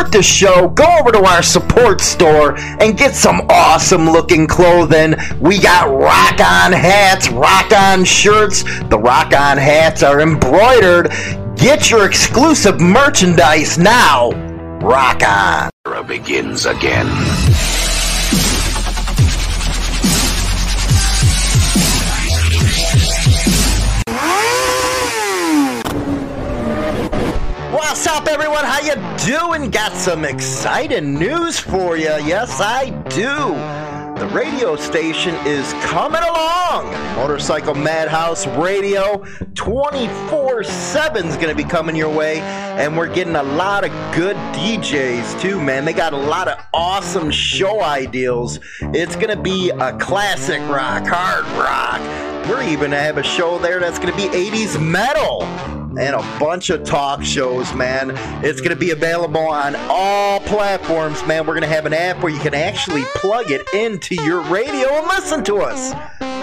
support the show, go over to our support store and get some awesome looking clothing. We got rock on hats, rock on shirts. The rock on hats are embroidered. Get your exclusive merchandise now. Rock on. Begins again. What's up, everyone? How you doing? Got some exciting news for you. Yes, I do. The radio station is coming along. Motorcycle Madhouse Radio 24 7 is going to be coming your way. And we're getting a lot of good DJs too, man. They got a lot of awesome show ideals. It's going to be a classic rock, hard rock. We're even to have a show there that's to be 80s metal and a bunch of talk shows, man. It's going to be available on all platforms, man. We're going to have an app where you can actually plug it into your radio and listen to us.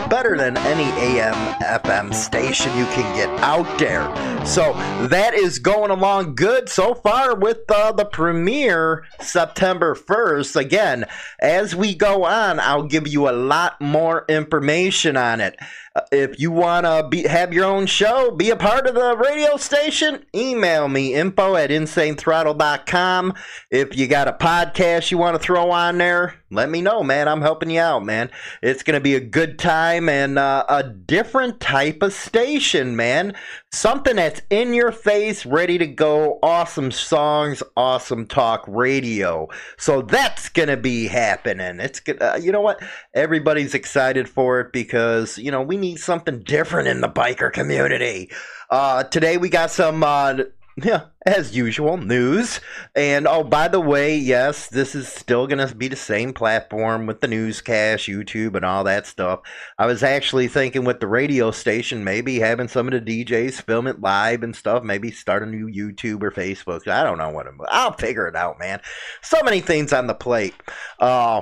Better than any AM, FM station you can get out there. So that is going along good so far with uh, the premiere September 1st. Again, as we go on, I'll give you a lot more information on it. Uh, if you want to have your own show, be a part of the radio station, email me info at insanethrottle.com. If you got a podcast you want to throw on there, let me know, man. I'm helping you out, man. It's going to be a good time and uh, a different type of station, man. Something that's in your face, ready to go. Awesome songs, awesome talk radio. So that's going to be happening. It's good. Uh, you know what? Everybody's excited for it because, you know, we need something different in the biker community. Uh, today we got some uh, yeah, as usual, news. And oh, by the way, yes, this is still going to be the same platform with the newscast, YouTube, and all that stuff. I was actually thinking with the radio station, maybe having some of the DJs film it live and stuff, maybe start a new YouTube or Facebook. I don't know what I'm, I'll figure it out, man. So many things on the plate. Uh,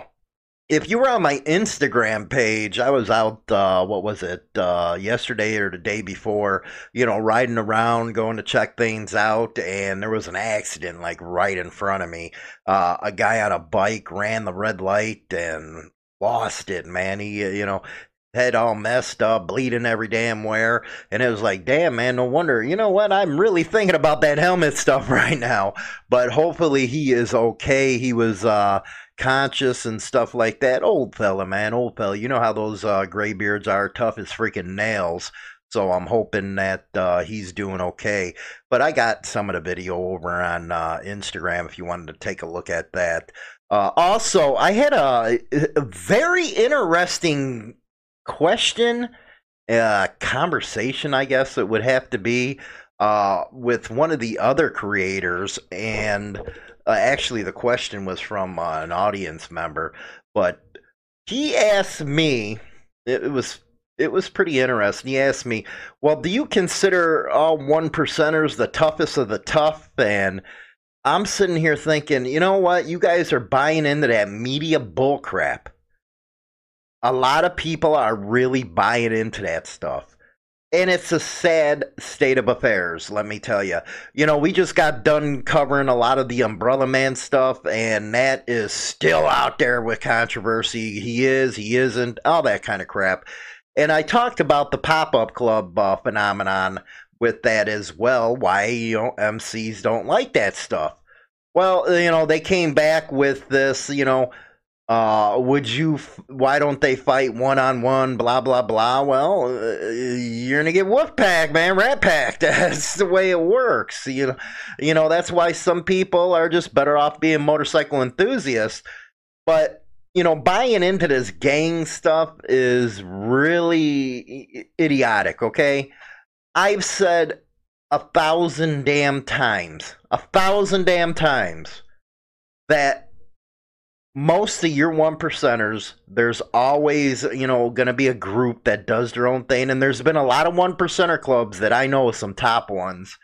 if you were on my Instagram page, I was out, uh, what was it, uh, yesterday or the day before, you know, riding around, going to check things out, and there was an accident, like, right in front of me. Uh, a guy on a bike ran the red light and lost it, man. He, uh, you know, head all messed up, bleeding every damn where. And it was like, damn, man, no wonder. You know what? I'm really thinking about that helmet stuff right now. But hopefully he is okay. He was, uh, conscious and stuff like that. Old fella, man, old fella. You know how those uh, graybeards are, tough as freaking nails. So I'm hoping that uh, he's doing okay. But I got some of the video over on uh, Instagram if you wanted to take a look at that. Uh, also, I had a, a very interesting question, uh, conversation, I guess it would have to be, uh, with one of the other creators. And uh, actually, the question was from uh, an audience member, but he asked me. It was it was pretty interesting. He asked me, "Well, do you consider all one percenters the toughest of the tough?" And I'm sitting here thinking, you know what? You guys are buying into that media bullcrap. A lot of people are really buying into that stuff and it's a sad state of affairs let me tell you you know we just got done covering a lot of the umbrella man stuff and that is still out there with controversy. He is he isn't all that kind of crap. And i talked about the pop-up club uh, phenomenon with that as well why you know mcs don't like that stuff. Well you know they came back with this you know uh, would you? Why don't they fight one on one? Blah blah blah. Well, uh, you're gonna get wolf pack, man, rat pack. That's the way it works. You know, you know that's why some people are just better off being motorcycle enthusiasts. But you know, buying into this gang stuff is really idiotic. Okay, I've said a thousand damn times, a thousand damn times that most of your one percenters, there's always, you know, going to be a group that does their own thing. And there's been a lot of one percenter clubs that I know, some top ones,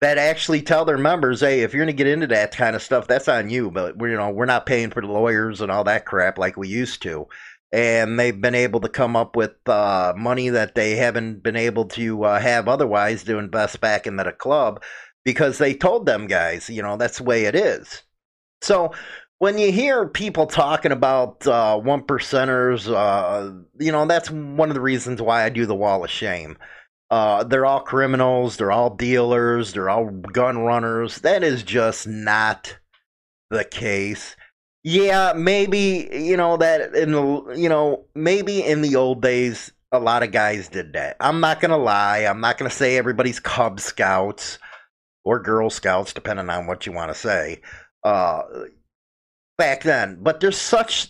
that actually tell their members, hey, if you're going to get into that kind of stuff, that's on you. But, we're, you know, we're not paying for the lawyers and all that crap like we used to. And they've been able to come up with uh, money that they haven't been able to uh, have otherwise to invest back into the club because they told them guys, you know, that's the way it is So when you hear people talking about uh, one percenters, uh, you know that's one of the reasons why I do the wall of shame. Uh, they're all criminals. They're all dealers. They're all gun runners. That is just not the case. Yeah, maybe you know that in the you know maybe in the old days a lot of guys did that. I'm not gonna lie. I'm not gonna say everybody's Cub Scouts or Girl Scouts, depending on what you want to say. Uh, back then, but there's such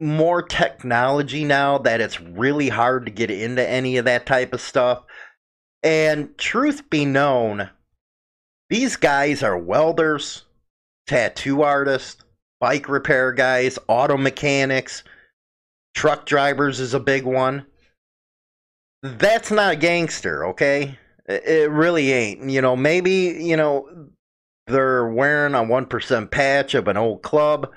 more technology now that it's really hard to get into any of that type of stuff. And truth be known, these guys are welders, tattoo artists, bike repair guys, auto mechanics, truck drivers is a big one. That's not a gangster, okay? It really ain't. You know, maybe, you know, they're wearing a 1% patch of an old club.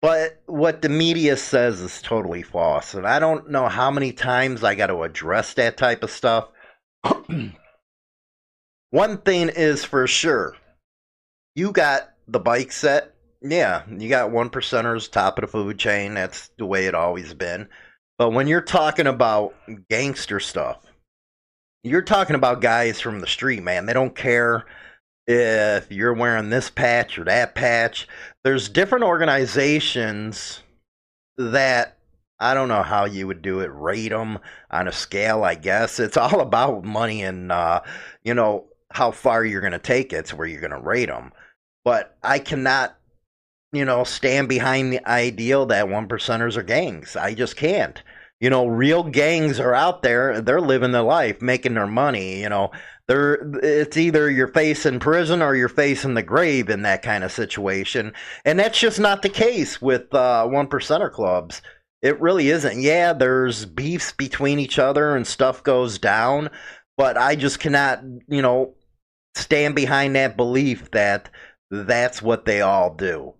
But what the media says is totally false. And I don't know how many times I got to address that type of stuff. One thing is for sure you got the bike set. Yeah, you got one percenters, top of the food chain. That's the way it always been. But when you're talking about gangster stuff, you're talking about guys from the street, man. They don't care if you're wearing this patch or that patch. There's different organizations that I don't know how you would do it, rate them on a scale, I guess. It's all about money and, uh, you know, how far you're going to take it to where you're going to rate them. But I cannot, you know, stand behind the ideal that one percenters are gangs. I just can't. You know, real gangs are out there. They're living their life, making their money. You know, they're it's either your face in prison or your face in the grave in that kind of situation, and that's just not the case with uh, one percenter clubs. It really isn't. Yeah, there's beefs between each other and stuff goes down, but I just cannot, you know, stand behind that belief that that's what they all do.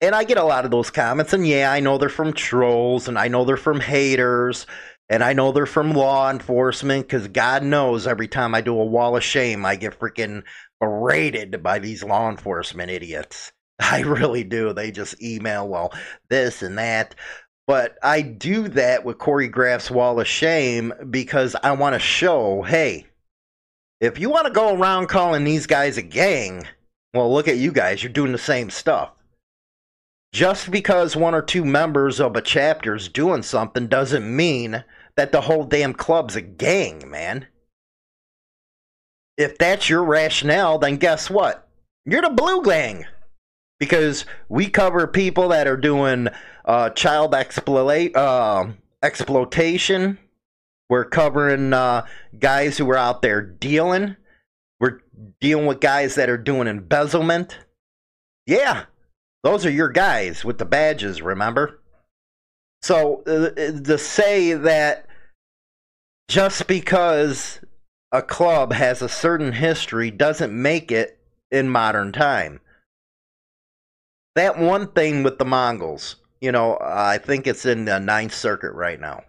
And I get a lot of those comments, and yeah, I know they're from trolls, and I know they're from haters, and I know they're from law enforcement, because God knows every time I do a wall of shame, I get freaking berated by these law enforcement idiots. I really do. They just email, well, this and that. But I do that with Corey Graff's Wall of Shame because I want to show hey, if you want to go around calling these guys a gang, well, look at you guys. You're doing the same stuff. Just because one or two members of a chapter is doing something doesn't mean that the whole damn club's a gang, man. If that's your rationale, then guess what? You're the blue gang. Because we cover people that are doing uh, child uh, exploitation. We're covering uh, guys who are out there dealing. We're dealing with guys that are doing embezzlement. Yeah, those are your guys with the badges, remember? So uh, to say that just because a club has a certain history doesn't make it in modern time. That one thing with the Mongols, you know, I think it's in the Ninth Circuit right now.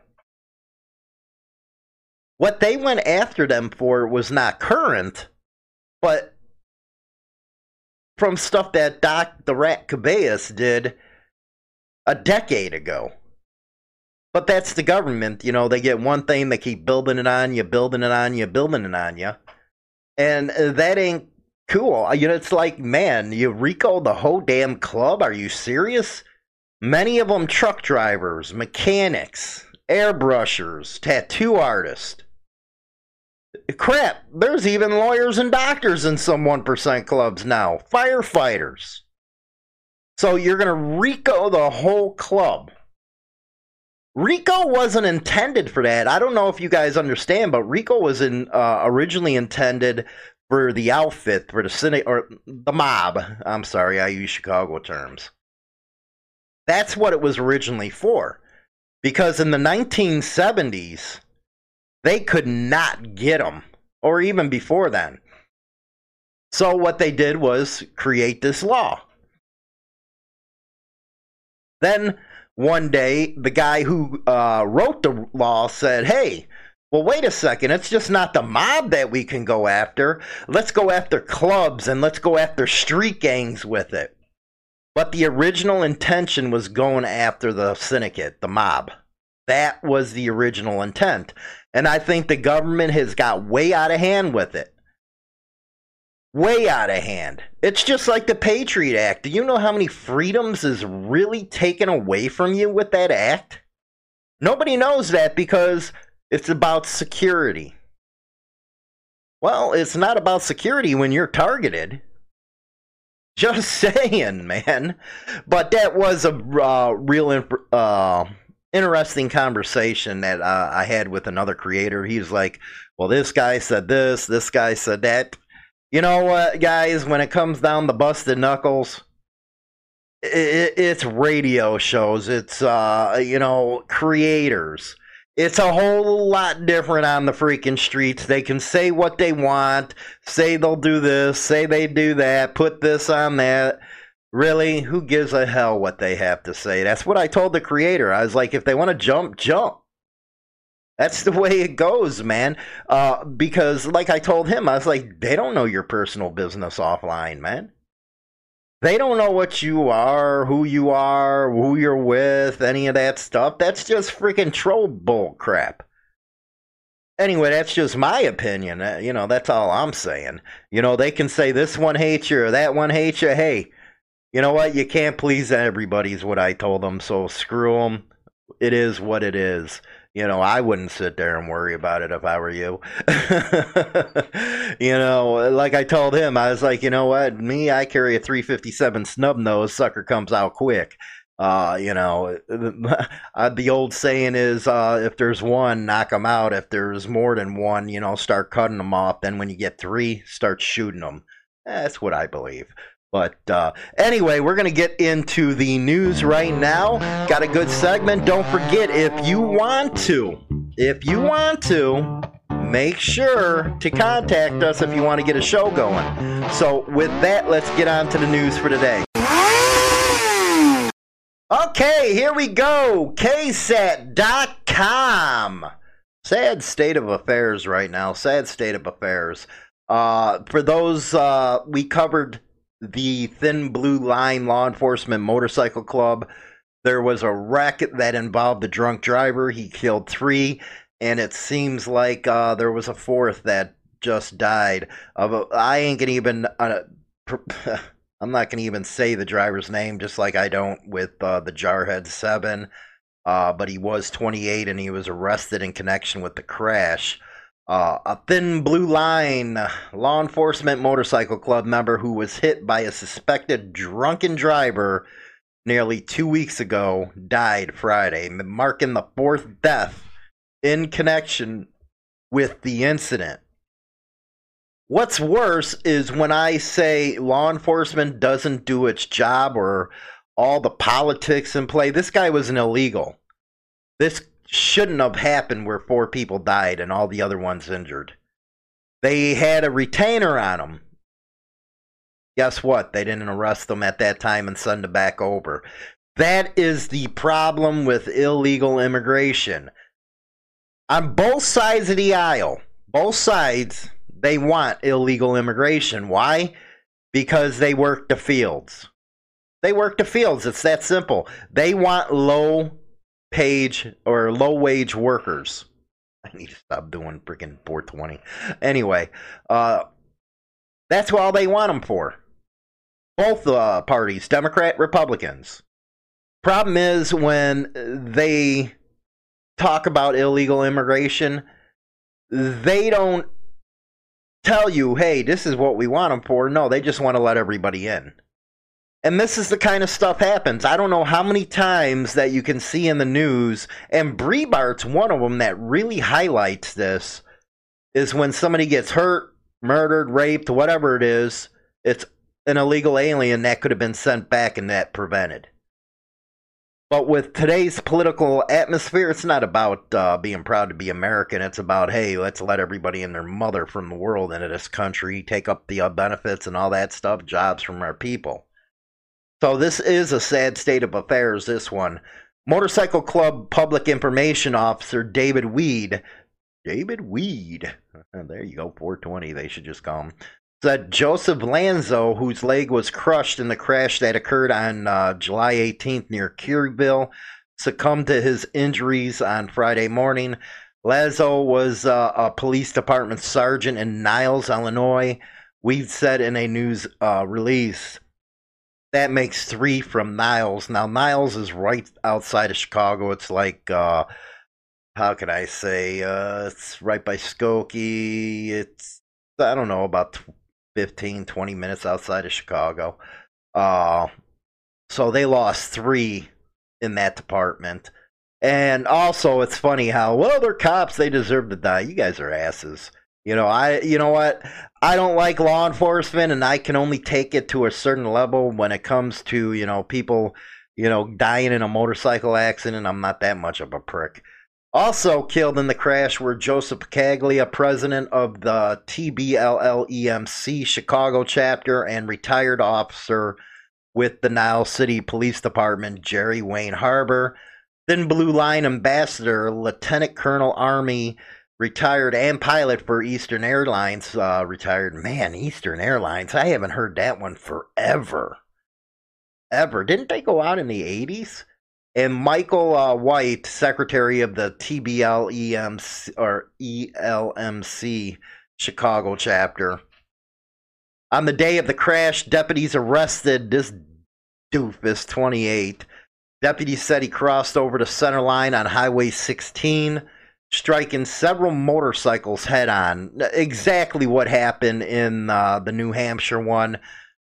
What they went after them for was not current, but from stuff that Doc the Rat Cabeas did a decade ago. But that's the government, you know, they get one thing, they keep building it on you, building it on you, building it on you. And uh, that ain't cool. You know, it's like, man, you RICO the whole damn club? Are you serious? Many of them truck drivers, mechanics, airbrushers, tattoo artists. Crap, there's even lawyers and doctors in some 1% clubs now, firefighters. So you're going to RICO the whole club. RICO wasn't intended for that. I don't know if you guys understand, but RICO was in, uh, originally intended for the outfit, for the cine, or the mob. I'm sorry, I use Chicago terms. That's what it was originally for. Because in the 1970s, they could not get them, or even before then. So what they did was create this law. Then one day, the guy who uh, wrote the law said, "Hey." Well, wait a second. It's just not the mob that we can go after. Let's go after clubs and let's go after street gangs with it. But the original intention was going after the syndicate, the mob. That was the original intent. And I think the government has got way out of hand with it. Way out of hand. It's just like the Patriot Act. Do you know how many freedoms is really taken away from you with that act? Nobody knows that because it's about security. Well, it's not about security when you're targeted. Just saying, man. But that was a uh, real imp- uh, interesting conversation that uh, I had with another creator. He's like, "Well, this guy said this, this guy said that." You know what, guys? When it comes down to busted knuckles, it, it's radio shows. It's uh, you know, creators it's a whole lot different on the freaking streets. They can say what they want, say they'll do this, say they do that, put this on that. Really, who gives a hell what they have to say? That's what I told the creator. I was like, if they want to jump, jump. That's the way it goes, man. Uh, because, like I told him, I was like, they don't know your personal business offline, man. They don't know what you are, who you are, who you're with, any of that stuff. That's just freaking troll bull crap. Anyway, that's just my opinion. Uh, you know, that's all I'm saying. You know, they can say this one hates you or that one hates you. Hey, you know what? You can't please everybody, is what I told them. So screw them. It is what it is you know, I wouldn't sit there and worry about it if I were you. you know, like I told him, I was like, you know what, me, I carry a 357 snub nose, sucker comes out quick. Uh, you know, uh, the old saying is, uh, if there's one, knock them out. If there's more than one, you know, start cutting them off. Then when you get three, start shooting them. That's what I believe. But uh, anyway, we're going to get into the news right now. Got a good segment. Don't forget, if you want to, if you want to, make sure to contact us if you want to get a show going. So, with that, let's get on to the news for today. Okay, here we go. KSAT.com. Sad state of affairs right now. Sad state of affairs. Uh, for those, uh, we covered the Thin Blue Line Law Enforcement Motorcycle Club. There was a wreck that involved the drunk driver. He killed three, and it seems like uh, there was a fourth that just died. Of I ain't gonna even. Uh, I'm not gonna even say the driver's name, just like I don't with uh, the Jarhead Seven. Uh, but he was 28 and he was arrested in connection with the crash. Uh, a thin blue line law enforcement motorcycle club member who was hit by a suspected drunken driver nearly two weeks ago died Friday, marking the fourth death in connection with the incident. What's worse is when I say law enforcement doesn't do its job or all the politics in play. This guy was an illegal. This shouldn't have happened where four people died and all the other ones injured. They had a retainer on them. Guess what? They didn't arrest them at that time and send them back over. That is the problem with illegal immigration. On both sides of the aisle, both sides, they want illegal immigration. Why? Because they work the fields. They work the fields. It's that simple. They want low page or low wage workers. I need to stop doing freaking 420. Anyway, uh, that's all they want them for. Both uh, parties, Democrat, Republicans. Problem is when they talk about illegal immigration, they don't tell you, hey, this is what we want them for. No, they just want to let everybody in. And this is the kind of stuff happens. I don't know how many times that you can see in the news, and Breitbart's one of them that really highlights this, is when somebody gets hurt, murdered, raped, whatever it is, it's an illegal alien that could have been sent back and that prevented. But with today's political atmosphere, it's not about uh, being proud to be American. It's about, hey, let's let everybody and their mother from the world into this country, take up the uh, benefits and all that stuff, jobs from our people. So this is a sad state of affairs, this one. Motorcycle Club Public Information Officer David Weed. David Weed. There you go, 420, they should just call him. said Joseph Lazo, whose leg was crushed in the crash that occurred on uh, July 18th near Kerrville, succumbed to his injuries on Friday morning. Lazo was uh, a police department sergeant in Niles, Illinois. We've said in a news uh, release that makes three from Niles. Now, Niles is right outside of Chicago. It's like, uh, how can I say? Uh, it's right by Skokie. It's, I don't know, about 15, 20 minutes outside of Chicago. Uh, so they lost three in that department. And also, it's funny how well they're cops; they deserve to die. You guys are asses. You know, I. You know what? I don't like law enforcement, and I can only take it to a certain level when it comes to you know people, you know, dying in a motorcycle accident. I'm not that much of a prick. Also killed in the crash were Joseph Caglia, president of the TBLLEMC Chicago chapter, and retired officer with the Niles City Police Department, Jerry Wayne Harbor. Thin Blue Line Ambassador, Lieutenant Colonel Army, retired and pilot for Eastern Airlines, uh, retired. Man, Eastern Airlines, I haven't heard that one forever. Ever. Didn't they go out in the 80s? And Michael uh, White, secretary of the TBLEMC or ELMC Chicago chapter. On the day of the crash, deputies arrested this doofus 28 Deputies said he crossed over the center line on Highway 16, striking several motorcycles head on. Exactly what happened in uh, the New Hampshire one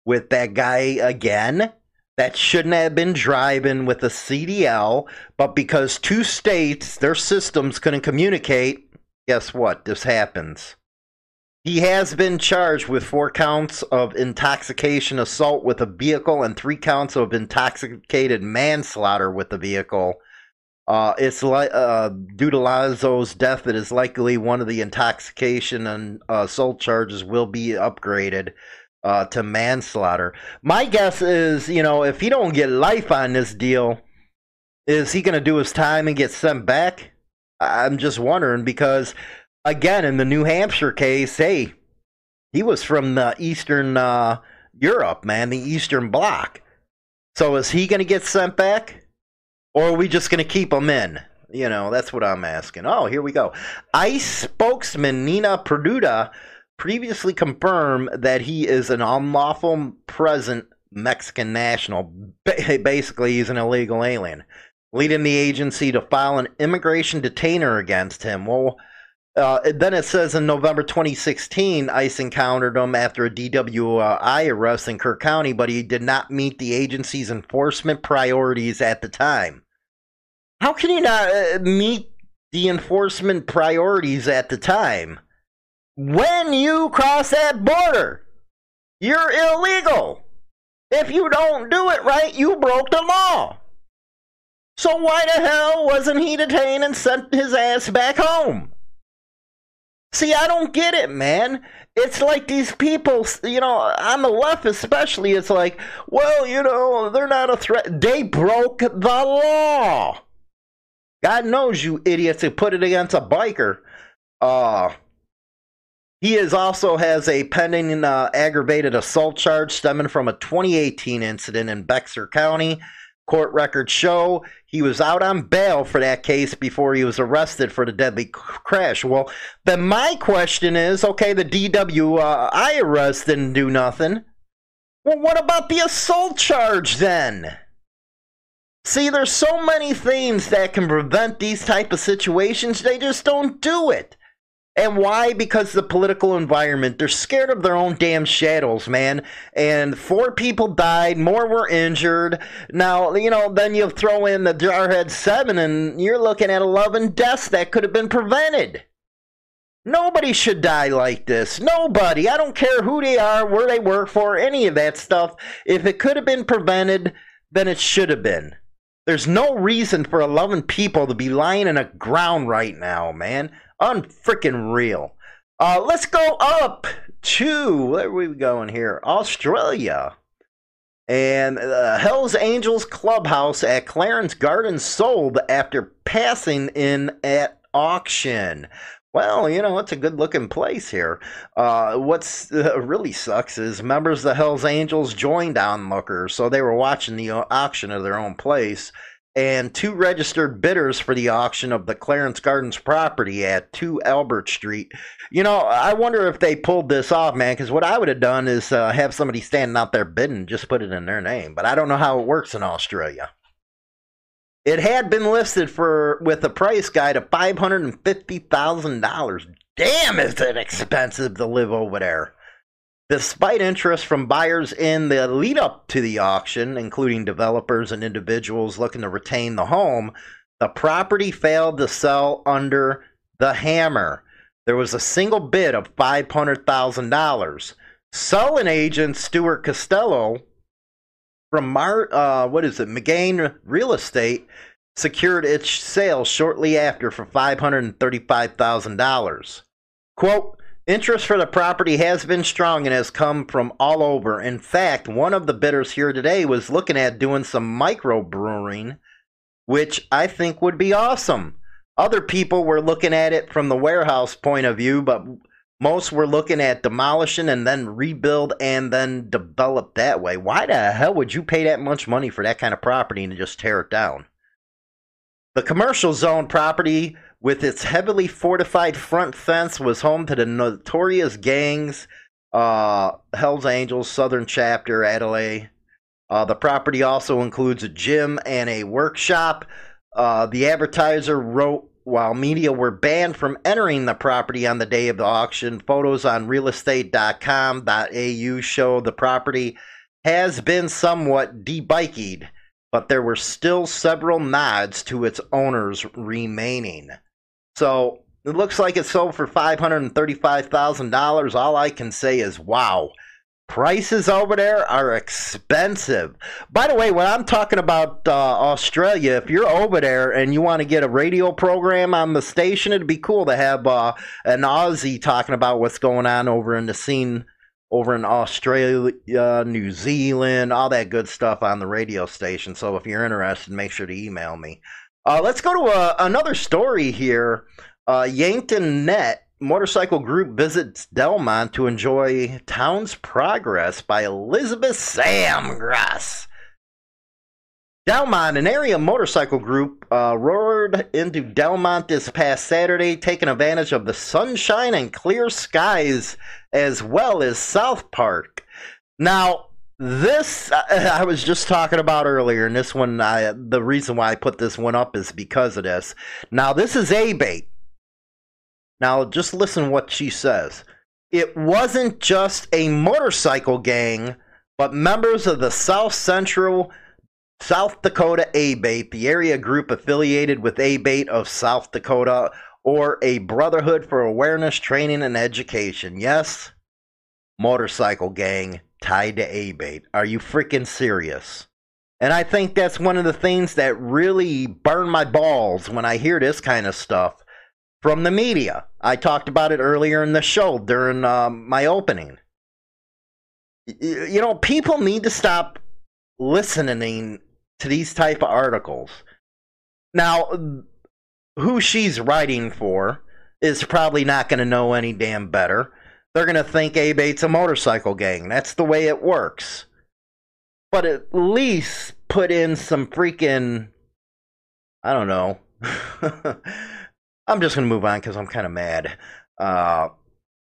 with that guy again. That shouldn't have been driving with a CDL, but because two states, their systems couldn't communicate, guess what? This happens. He has been charged with four counts of intoxication assault with a vehicle and three counts of intoxicated manslaughter with the vehicle. Uh, it's like uh, due to Lazo's death, it is likely one of the intoxication and uh, assault charges will be upgraded uh, to manslaughter. My guess is, you know, if he don't get life on this deal, is he going to do his time and get sent back? I'm just wondering because again in the New Hampshire case, hey, he was from the Eastern uh, Europe, man, the Eastern Bloc. So is he going to get sent back, or are we just going to keep him in? You know, that's what I'm asking. Oh, here we go. ICE spokesman Nina Pruneda previously confirmed that he is an unlawful present Mexican national. Basically, he's an illegal alien, leading the agency to file an immigration detainer against him. Well, uh, then it says in November 2016, ICE encountered him after a DWI arrest in Kerr County, but he did not meet the agency's enforcement priorities at the time. How can you not uh, meet the enforcement priorities at the time? When you cross that border, you're illegal. If you don't do it right, you broke the law. So why the hell wasn't he detained and sent his ass back home? See, I don't get it, man. It's like these people, you know, on the left especially, it's like, well, you know, they're not a threat. They broke the law. God knows you idiots who put it against a biker. Uh, he is also has a pending uh, aggravated assault charge stemming from a 2018 incident in Bexar County. Court records show he was out on bail for that case before he was arrested for the deadly crash. Well, then my question is okay, the DWI uh, arrest didn't do nothing. Well, what about the assault charge then? See, there's so many things that can prevent these type of situations. They just don't do it. And why? Because the political environment. They're scared of their own damn shadows, man. And four people died, more were injured. Now, you know, then you throw in the Jarhead 7, and you're looking at 11 deaths that could have been prevented. Nobody should die like this. Nobody. I don't care who they are, where they work for, any of that stuff. If it could have been prevented, then it should have been. There's no reason for 11 people to be lying in a ground right now, man. Unfreaking real. Uh, let's go up to where are we going here? Australia. And the Hells Angels clubhouse at Clarence Gardens sold after passing in at auction. Well, you know, it's a good looking place here. Uh, what's uh, really sucks is members of the Hells Angels joined onlookers, so they were watching the auction of their own place. And two registered bidders for the auction of the Clarence Gardens property at 2 Albert Street. You know, I wonder if they pulled this off, man, because what I would have done is uh, have somebody standing out there bidding, just put it in their name. But I don't know how it works in Australia. It had been listed for with a price guide of five hundred and fifty thousand dollars. Damn, is it expensive to live over there? Despite interest from buyers in the lead up to the auction, including developers and individuals looking to retain the home, the property failed to sell under the hammer. There was a single bid of $500,000. Selling agent Stuart Costello from Mar, uh, what is it, Magain Real Estate secured its sale shortly after for $535,000. Quote, Interest for the property has been strong and has come from all over. In fact, one of the bidders here today was looking at doing some microbrewing, which I think would be awesome. Other people were looking at it from the warehouse point of view, but most were looking at demolishing and then rebuild and then develop that way. Why the hell would you pay that much money for that kind of property and just tear it down? The commercial zone property, with its heavily fortified front fence, was home to the notorious gangs uh, Hells Angels Southern Chapter, Adelaide. Uh, the property also includes a gym and a workshop. Uh, the advertiser wrote while media were banned from entering the property on the day of the auction, photos on realestate.com.au show the property has been somewhat debikied, but there were still several nods to its owners remaining. So it looks like it sold for $535,000. All I can say is wow prices over there are expensive. By the way, when I'm talking about uh, Australia, if you're over there and you want to get a radio program on the station, it'd be cool to have uh, an Aussie talking about what's going on over in the scene over in Australia, New Zealand, all that good stuff on the radio station. So if you're interested, make sure to email me. Uh, let's go to uh, another story here. Uh, Yankton Net motorcycle group visits Delmont to enjoy Town's Progress by Elizabeth Samgrass. Delmont, an area motorcycle group, uh, roared into Delmont this past Saturday, taking advantage of the sunshine and clear skies, as well as South Park. Now, this uh, I was just talking about earlier, and this one, I, the reason why I put this one up is because of this. Now, this is ABATE. Now, just listen what she says. It wasn't just a motorcycle gang, but members of the South Central South Dakota ABATE, the area group affiliated with ABATE of South Dakota, or a Brotherhood for Awareness Training and Education. Yes, motorcycle gang tied to ABATE. Are you freaking serious? And I think that's one of the things that really burn my balls when I hear this kind of stuff from the media. I talked about it earlier in the show during um, my opening. You know, people need to stop listening to these type of articles. Now, who she's writing for is probably not going to know any damn better. They're going to think ABATE's a motorcycle gang. That's the way it works. But at least put in some freaking, I don't know. I'm just going to move on because I'm kind of mad. Uh,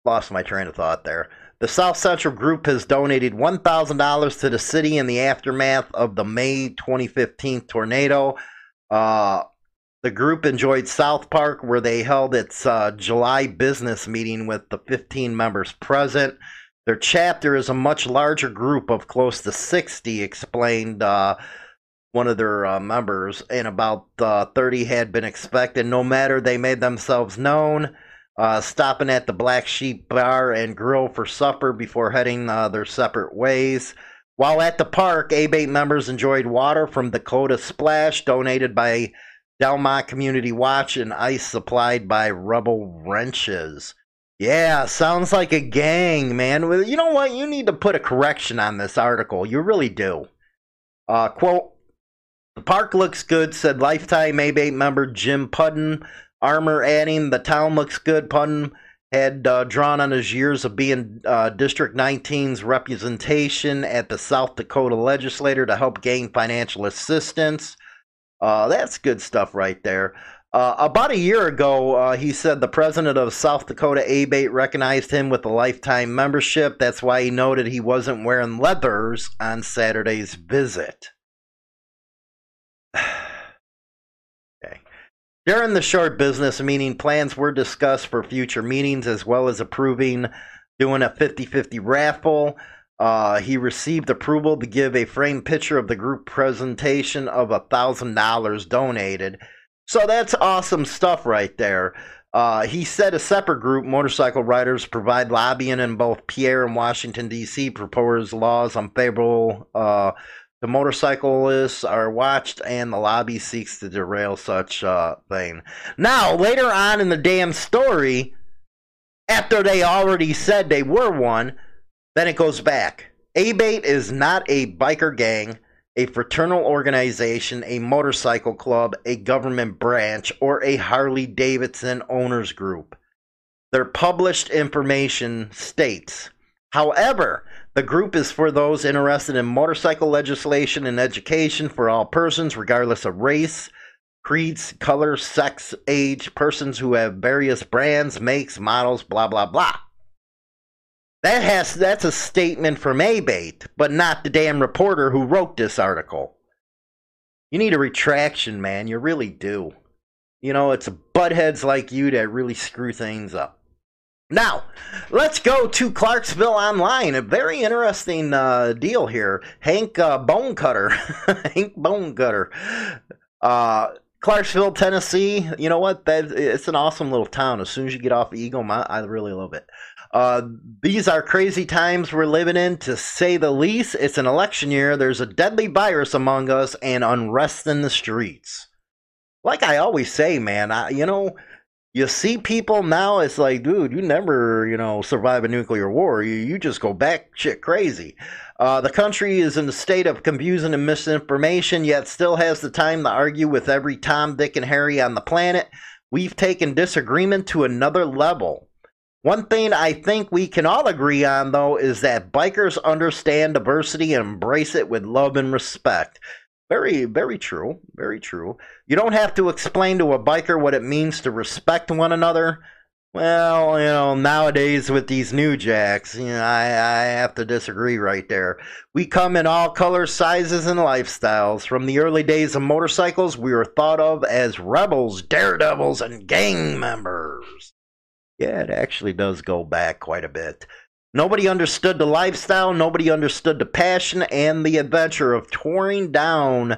lost my train of thought there. The South Central Group has donated $1,000 to the city in the aftermath of the May 2015 tornado. Uh, the group enjoyed South Park, where they held its uh, July business meeting with the 15 members present. Their chapter is a much larger group of close to 60, explained uh, one of their uh, members, and about uh, 30 had been expected. No matter, they made themselves known, uh, stopping at the Black Sheep Bar and Grill for supper before heading uh, their separate ways. While at the park, ABATE members enjoyed water from Dakota Splash, donated by Delmont Community Watch, and ice supplied by Rebel Wrenches. Yeah, sounds like a gang, man. Well, You know what? You need to put a correction on this article. You really do. Uh, quote, the park looks good, said lifetime ABATE member Jim Putnam. Armour adding, the town looks good. Pun had uh, drawn on his years of being uh, District 19's representation at the South Dakota legislature to help gain financial assistance. Uh, that's good stuff right there. Uh, about a year ago, uh, he said the president of South Dakota ABATE recognized him with a lifetime membership. That's why he noted he wasn't wearing leathers on Saturday's visit. okay. During the short business meeting, plans were discussed for future meetings as well as approving doing a 50 50 raffle. Uh, he received approval to give a framed picture of the group presentation of a $1,000 donated. So that's awesome stuff right there. Uh, he said a separate group, motorcycle riders, provide lobbying in both Pierre and Washington, D.C., propose laws unfavorable uh, to motorcyclists are watched, and the lobby seeks to derail such uh, thing. Now, later on in the damn story, after they already said they were one, then it goes back. ABATE is not a biker gang a fraternal organization, a motorcycle club, a government branch, or a Harley Davidson owners group. Their published information states. However, the group is for those interested in motorcycle legislation and education for all persons, regardless of race, creeds, color, sex, age, persons who have various brands, makes, models, blah, blah, blah. That has that's a statement from ABATE, but not the damn reporter who wrote this article. You need a retraction, man. You really do. You know, it's buttheads like you that really screw things up. Now, let's go to Clarksville Online. A very interesting uh, deal here. Hank uh, Bonecutter. Hank Bonecutter. Uh, Clarksville, Tennessee. You know what? That it's an awesome little town. As soon as you get off Eagle Mount, I really love it. Uh, these are crazy times we're living in, to say the least. It's an election year. There's a deadly virus among us and unrest in the streets. Like I always say, man, I, you know, you see people now, it's like, dude, you never, you know, survive a nuclear war. You, you just go back shit crazy. Uh, the country is in a state of confusion and misinformation, yet still has the time to argue with every Tom, Dick, and Harry on the planet. We've taken disagreement to another level. One thing I think we can all agree on, though, is that bikers understand diversity and embrace it with love and respect. Very, very true. Very true. You don't have to explain to a biker what it means to respect one another. Well, you know, nowadays with these new jacks, you know, I, I have to disagree right there. We come in all colors, sizes, and lifestyles. From the early days of motorcycles, we were thought of as rebels, daredevils, and gang members. Yeah, it actually does go back quite a bit. Nobody understood the lifestyle, nobody understood the passion and the adventure of touring down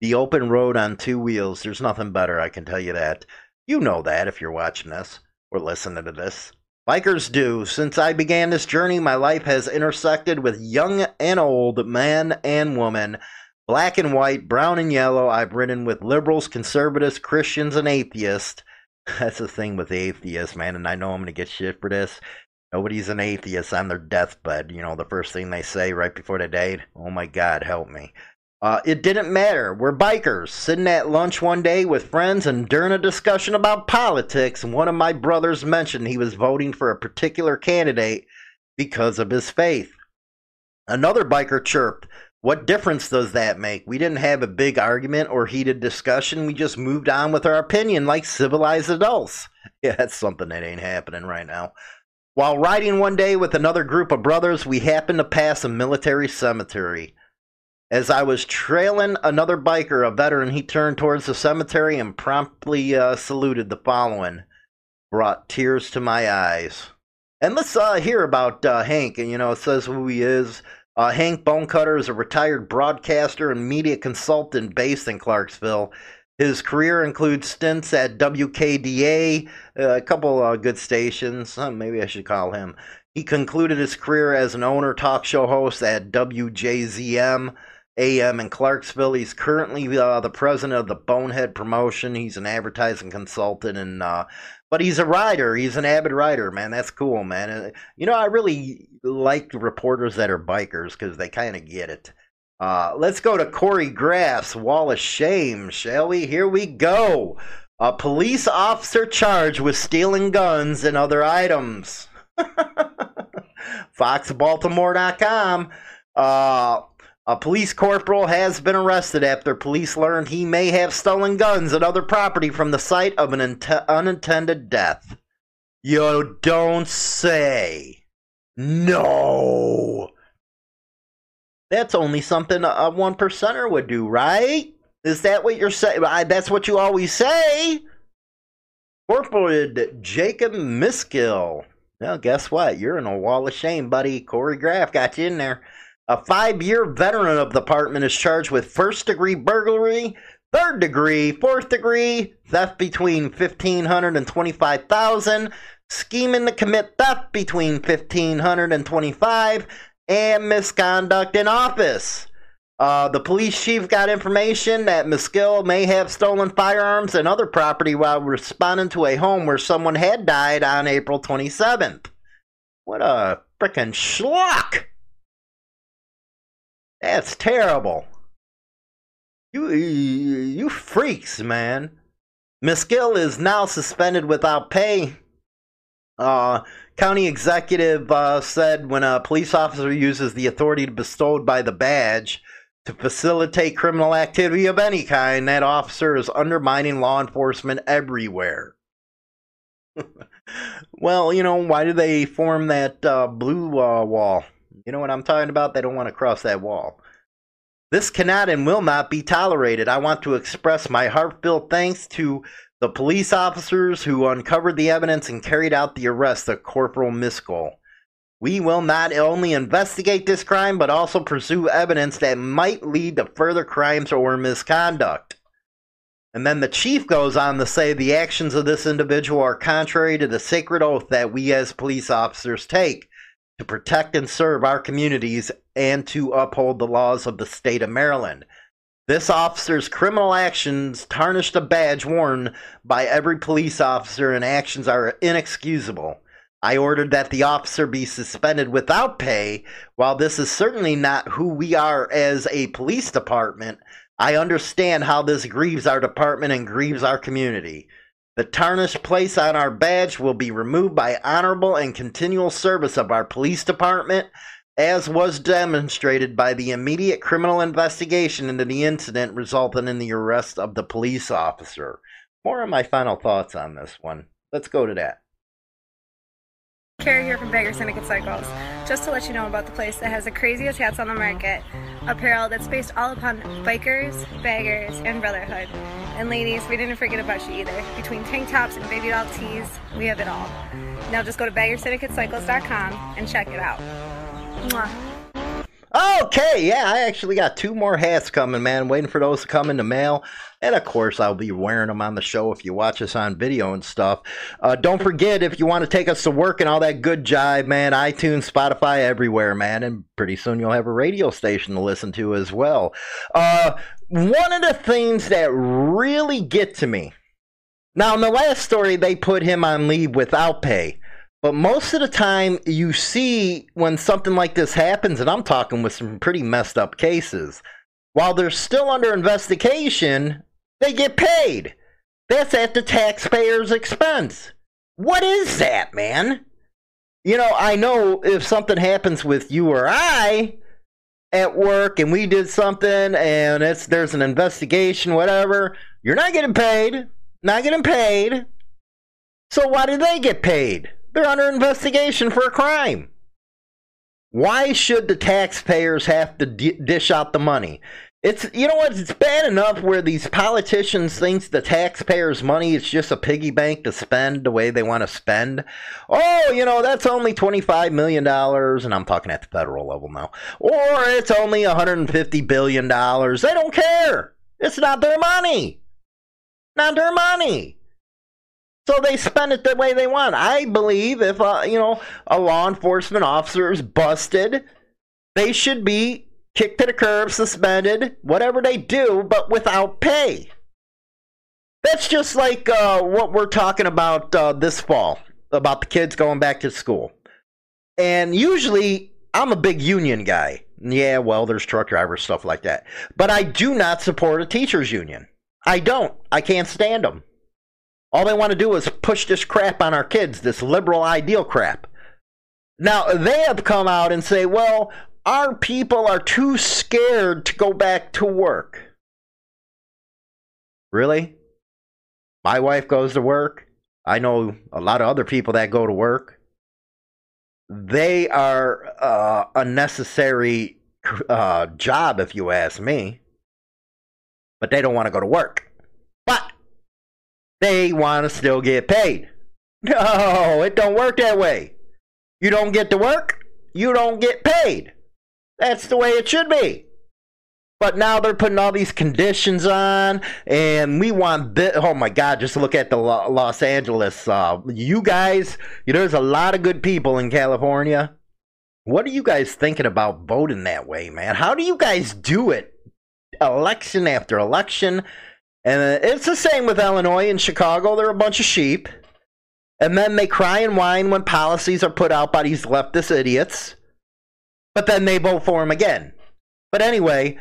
the open road on two wheels. There's nothing better, I can tell you that. You know that if you're watching this or listening to this. Bikers do. Since I began this journey, my life has intersected with young and old, man and woman, black and white, brown and yellow. I've ridden with liberals, conservatives, Christians, and atheists. That's the thing with atheists, man, and I know I'm going to get shit for this. Nobody's an atheist on their deathbed. You know, the first thing they say right before they die, oh my God, help me. Uh, it didn't matter. We're bikers, sitting at lunch one day with friends, and during a discussion about politics, one of my brothers mentioned he was voting for a particular candidate because of his faith. Another biker chirped, what difference does that make? We didn't have a big argument or heated discussion. We just moved on with our opinion like civilized adults. Yeah, that's something that ain't happening right now. While riding one day with another group of brothers, we happened to pass a military cemetery. As I was trailing another biker, a veteran, he turned towards the cemetery and promptly uh, saluted the following. Brought tears to my eyes. And let's uh, hear about uh, Hank. And, you know, it says who he is. Uh, Hank Bonecutter is a retired broadcaster and media consultant based in Clarksville. His career includes stints at WKDA, uh, a couple uh, good stations. Maybe I should call him. He concluded his career as an owner talk show host at WJZM AM in Clarksville. He's currently uh, the president of the Bonehead Promotion. He's an advertising consultant and uh, but he's a writer. He's an avid writer, man. That's cool, man. Uh, you know, I really like reporters that are bikers because they kind of get it. Uh, let's go to Corey Graff's Wall of Shame, shall we? Here we go. A police officer charged with stealing guns and other items. FoxBaltimore.com. Uh, a police corporal has been arrested after police learned he may have stolen guns and other property from the site of an unintended death. You don't say. No. That's only something a one percenter would do, right? Is that what you're saying? That's what you always say. Corporal Jacob Miskill. Well, guess what? You're in a wall of shame, buddy. Corey Graff got you in there. A five year veteran of the department is charged with first degree burglary, third degree, fourth degree, theft between 1500 and 25,000, scheming to commit theft between 1500 and 25, and misconduct in office. Uh, the police chief got information that Miskill may have stolen firearms and other property while responding to a home where someone had died on April 27th. What a frickin' schlock! That's terrible. You, you freaks, man. Miskill is now suspended without pay. Uh, county executive uh, said when a police officer uses the authority bestowed by the badge to facilitate criminal activity of any kind, that officer is undermining law enforcement everywhere. well, you know, why do they form that uh, blue uh, wall? You know what I'm talking about? They don't want to cross that wall. This cannot and will not be tolerated. I want to express my heartfelt thanks to the police officers who uncovered the evidence and carried out the arrest of Corporal Miskill. We will not only investigate this crime, but also pursue evidence that might lead to further crimes or misconduct. And then the chief goes on to say the actions of this individual are contrary to the sacred oath that we as police officers take to protect and serve our communities and to uphold the laws of the state of Maryland. This officer's criminal actions tarnish a badge worn by every police officer, and actions are inexcusable. I ordered that the officer be suspended without pay. While this is certainly not who we are as a police department, I understand how this grieves our department and grieves our community. The tarnished place on our badge will be removed by honorable and continual service of our police department, as was demonstrated by the immediate criminal investigation into the incident resulting in the arrest of the police officer. More of my final thoughts on this one. Let's go to that. Carrie here from Bagger Syndicate Cycles. Just to let you know about the place that has the craziest hats on the market. Apparel that's based all upon bikers, baggers, and brotherhood. And ladies, we didn't forget about you either. Between tank tops and baby doll tees, we have it all. Now just go to baggersyndicatecycles.com and check it out. Mwah. Okay, yeah, I actually got two more hats coming, man. Waiting for those to come in the mail. And of course, I'll be wearing them on the show if you watch us on video and stuff. Uh, don't forget, if you want to take us to work and all that good jive, man, iTunes, Spotify, everywhere, man. And pretty soon you'll have a radio station to listen to as well. Uh, one of the things that really get to me now, in the last story, they put him on leave without pay. But most of the time, you see when something like this happens, and I'm talking with some pretty messed up cases, while they're still under investigation, they get paid. That's at the taxpayer's expense. What is that, man? You know, I know if something happens with you or I at work and we did something and it's there's an investigation, whatever, you're not getting paid. Not getting paid. So why do they get paid? They're under investigation for a crime. Why should the taxpayers have to d- dish out the money? It's you know what? It's bad enough where these politicians think the taxpayers' money is just a piggy bank to spend the way they want to spend. Oh, you know that's only twenty five million dollars, and I'm talking at the federal level now. Or it's only 150 billion dollars. They don't care. It's not their money. Not their money. So they spend it the way they want. I believe if uh, you know a law enforcement officer is busted, they should be kicked to the curb, suspended, whatever they do, but without pay. That's just like uh, what we're talking about uh, this fall about the kids going back to school. And usually, I'm a big union guy. Yeah, well, there's truck drivers, stuff like that. But I do not support a teachers union. I don't. I can't stand them. All they want to do is push this crap on our kids, this liberal ideal crap. Now, they have come out and say, well, our people are too scared to go back to work. Really? My wife goes to work. I know a lot of other people that go to work. They are uh, a necessary uh, job, if you ask me. But they don't want to go to work. They want to still get paid. No, it don't work that way. You don't get to work, you don't get paid. That's the way it should be. But now they're putting all these conditions on, and we want this. Oh my God, just look at the Los Angeles. Uh, you guys, you know, there's a lot of good people in California. What are you guys thinking about voting that way, man? How do you guys do it? Election after election. And uh, it's the same with Illinois and Chicago. They're a bunch of sheep. And then they cry and whine when policies are put out by these leftist idiots. But then they vote for them again. But anyway,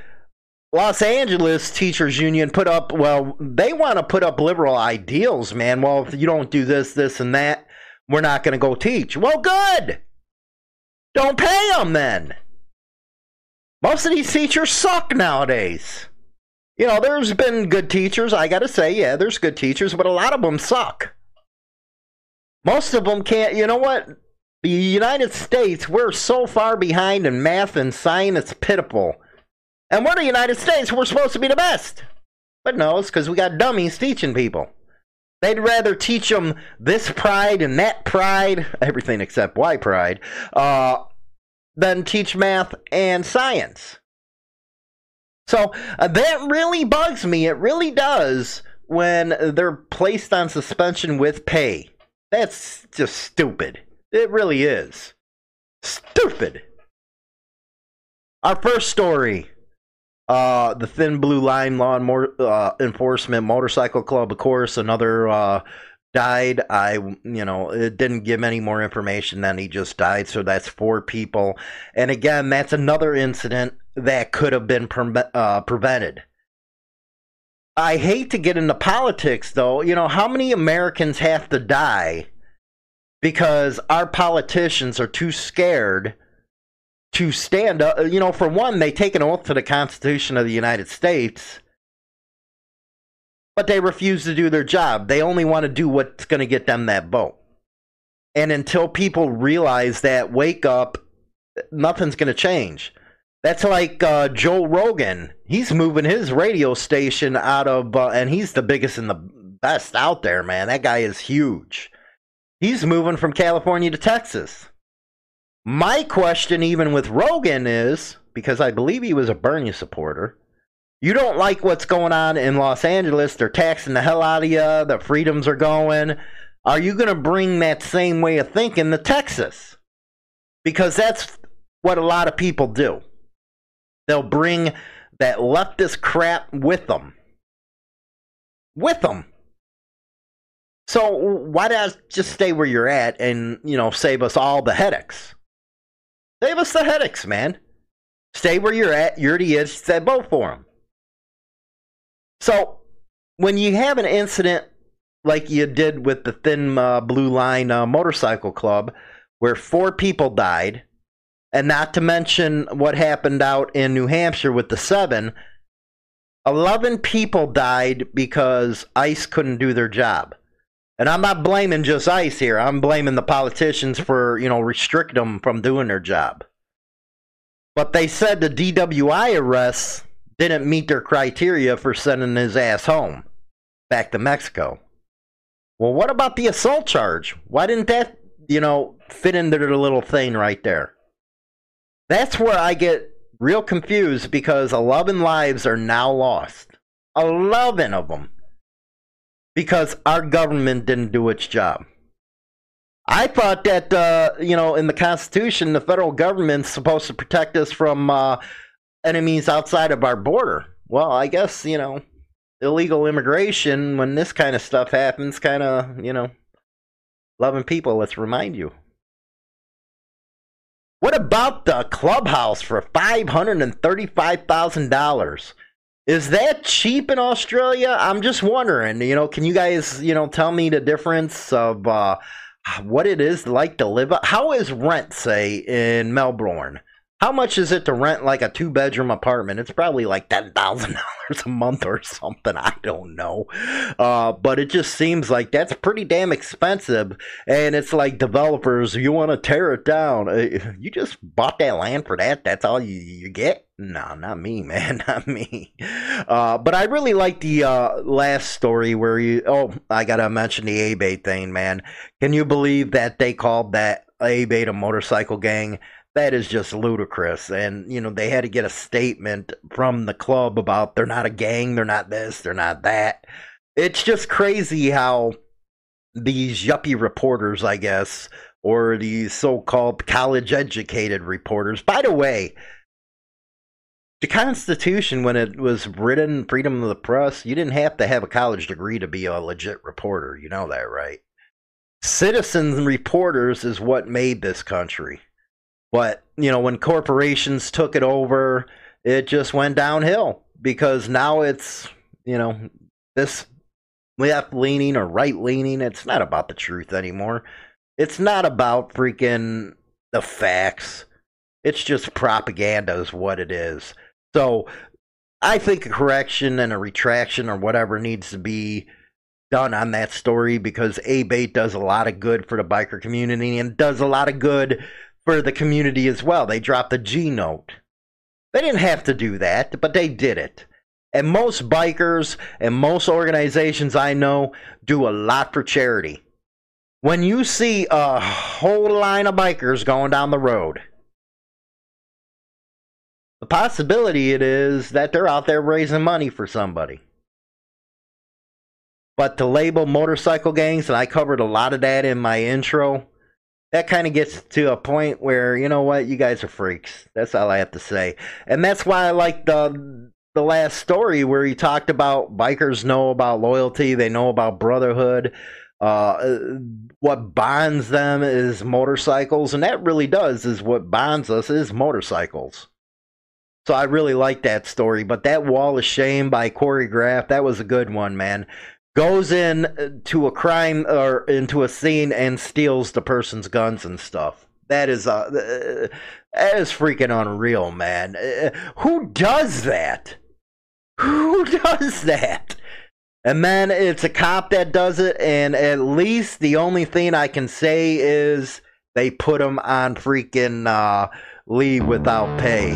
Los Angeles Teachers Union put up, well, they want to put up liberal ideals, man. Well, if you don't do this, this, and that, we're not going to go teach. Well, good. Don't pay them then. Most of these teachers suck nowadays. You know, there's been good teachers, I got to say, yeah, there's good teachers, but a lot of them suck. Most of them can't, you know what? The United States, we're so far behind in math and science, it's pitiful. And we're the United States. We're supposed to be the best. But no, it's because we got dummies teaching people. They'd rather teach them this pride and that pride, everything except why pride, uh, than teach math and science. So uh, that really bugs me. It really does when they're placed on suspension with pay. That's just stupid. It really is. Stupid. Our first story uh, the Thin Blue Line Law uh, Enforcement Motorcycle Club, of course, another uh, died. I, you know, it didn't give any more information than he just died. So that's four people. And again, that's another incident that could have been pre- uh, prevented. I hate to get into politics, though. You know, how many Americans have to die because our politicians are too scared to stand up. You know, for one, they take an oath to the Constitution of the United States, but they refuse to do their job. They only want to do what's going to get them that vote. And until people realize that, wake up, nothing's going to change. That's like uh, Joe Rogan. He's moving his radio station out of, uh, and he's the biggest and the best out there, man. That guy is huge. He's moving from California to Texas. My question, even with Rogan, is because I believe he was a Bernie supporter. You don't like what's going on in Los Angeles. They're taxing the hell out of you. The freedoms are going. Are you going to bring that same way of thinking to Texas? Because that's what a lot of people do. They'll bring that leftist crap with them. With them. So why not just stay where you're at and, you know, save us all the headaches? Save us the headaches, man. Stay where you're at. You're the idiot. Said vote for them. So when you have an incident like you did with the Thin uh, Blue Line uh, Motorcycle Club, where four people died, and not to mention what happened out in New Hampshire with the seven, 11 people died because ICE couldn't do their job. And I'm not blaming just ICE here. I'm blaming the politicians for, you know, restricting them from doing their job. But they said the DWI arrests didn't meet their criteria for sending his ass home back to Mexico. Well, what about the assault charge? Why didn't that, you know, fit into the little thing right there? That's where I get real confused because 11 lives are now lost. 11 of them because our government didn't do its job. I thought that uh, you know in the Constitution, the federal government's supposed to protect us from uh, enemies outside of our border. Well, I guess you know illegal immigration when this kind of stuff happens, kind of you know loving people. Let's remind you. What about the clubhouse for five hundred and thirty-five thousand dollars? Is that cheap in Australia? I'm just wondering. You know, can you guys, you know, tell me the difference of uh, what it is like to live? How is rent, say, in Melbourne? How much is it to rent like a two bedroom apartment? It's probably like ten thousand dollars a month or something. I don't know, uh, but it just seems like that's pretty damn expensive. And it's like developers, you want to tear it down? Uh, you just bought that land for that. That's all you, you get. No, not me, man, not me. Uh, but I really like the uh, last story where you. Oh, I gotta mention the ABATE thing, man. Can you believe that they called that ABATE a motorcycle gang? That is just ludicrous. And, you know, they had to get a statement from the club about they're not a gang, they're not this, they're not that. It's just crazy how these yuppie reporters, I guess, or these so called college educated reporters, by the way, the Constitution, when it was written, freedom of the press, you didn't have to have a college degree to be a legit reporter. You know that, right? Citizens and reporters is what made this country. But, you know, when corporations took it over, it just went downhill because now it's, you know, this left leaning or right leaning. It's not about the truth anymore. It's not about freaking the facts. It's just propaganda, is what it is. So I think a correction and a retraction or whatever needs to be done on that story because ABATE does a lot of good for the biker community and does a lot of good for the community as well. They dropped the G note. They didn't have to do that, but they did it. And most bikers and most organizations I know do a lot for charity. When you see a whole line of bikers going down the road, the possibility it is that they're out there raising money for somebody. But to label motorcycle gangs, and I covered a lot of that in my intro, that kind of gets to a point where you know what you guys are freaks. That's all i have to say. And that's why i like the the last story where he talked about bikers know about loyalty they know about brotherhood uh, what bonds them is motorcycles and that really does is what bonds us is motorcycles. So I really like that story. But that wall of shame by Corey Graff, that was a good one, man goes in uh, to a crime or into a scene and steals the person's guns and stuff. That is uh, uh that is freaking unreal, man. Uh, who does that? Who does that? And then it's a cop that does it, and at least the only thing I can say is they put him on freaking uh, leave without pay.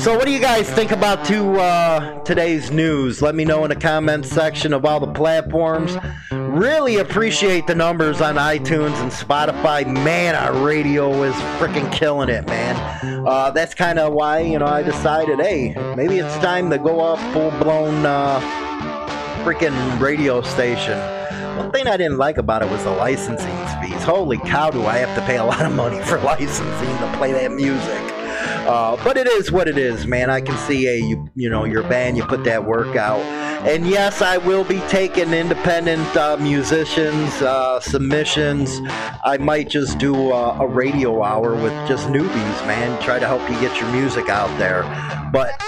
So, what do you guys think about to uh, today's news? Let me know in the comments section of all the platforms. Really appreciate the numbers on iTunes and Spotify. Man, our radio is freaking killing it, man. Uh, that's kind of why you know I decided, hey, maybe it's time to go off full blown uh, freaking radio station. One thing I didn't like about it was the licensing fees. Holy cow, do I have to pay a lot of money for licensing to play that music? Uh, but it is what it is, man. I can see a you you know your band, you put that work out, and yes, I will be taking independent uh, musicians uh, submissions. I might just do a radio hour with just newbies, man. Try to help you get your music out there, but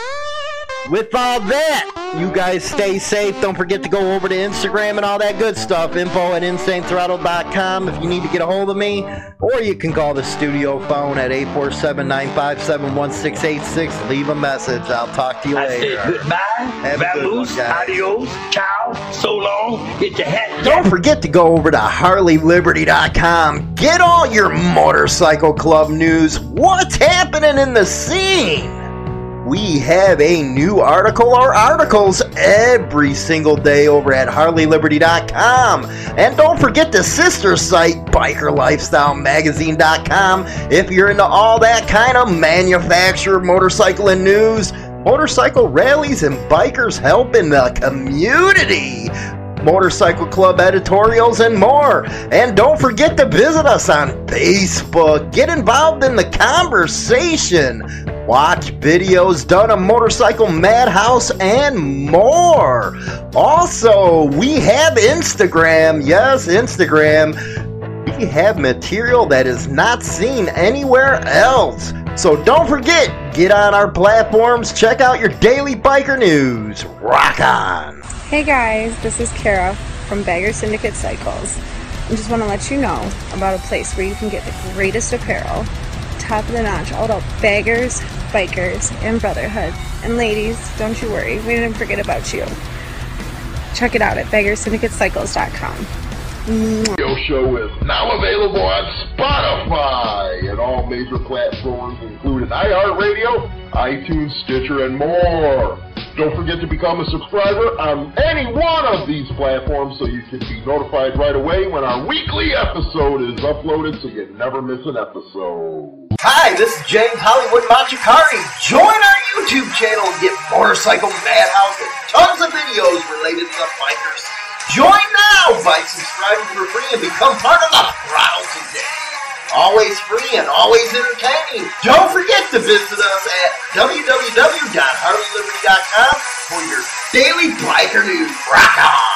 with all that, you guys stay safe. Don't forget to go over to Instagram and all that good stuff. Info at insanethrottle.com if you need to get a hold of me. Or you can call the studio phone at 847 957 1686. Leave a message. I'll talk to you I later. said goodbye, Have a good one, adios, ciao, so long, get your hat Don't forget to go over to HarleyLiberty.com. Get all your motorcycle club news. What's happening in the scene? We have a new article. Or articles every single day over at HarleyLiberty.com. And don't forget the sister site, BikerLifestyleMagazine.com, if you're into all that kind of manufacturer, motorcycle, and news, motorcycle rallies, and bikers helping the community motorcycle club editorials, and more. And don't forget to visit us on Facebook. Get involved in the conversation. Watch videos done on Motorcycle Madhouse and more. Also, we have Instagram. Yes, Instagram. We have material that is not seen anywhere else. So don't forget, get on our platforms, check out your daily biker news. Rock on! Hey guys, this is Kara from Bagger Syndicate Cycles. I just want to let you know about a place where you can get the greatest apparel, top of the notch, all about baggers, bikers, and brotherhood. And ladies, don't you worry, we didn't forget about you. Check it out at baggersyndicatecycles.com. Radio show is now available on Spotify and all major platforms, including iHeartRadio, iTunes, Stitcher, and more. Don't forget to become a subscriber on any one of these platforms so you can be notified right away when our weekly episode is uploaded so you never miss an episode. Hi, this is James Hollywood Machikari. Join our YouTube channel and get Motorcycle Madhouse and tons of videos related to the bikers. Join now by subscribing for free and become part of the crowd today. Always free and always entertaining. Don't forget to visit us at www.harleyliberty.com for your daily biker news. Rock on!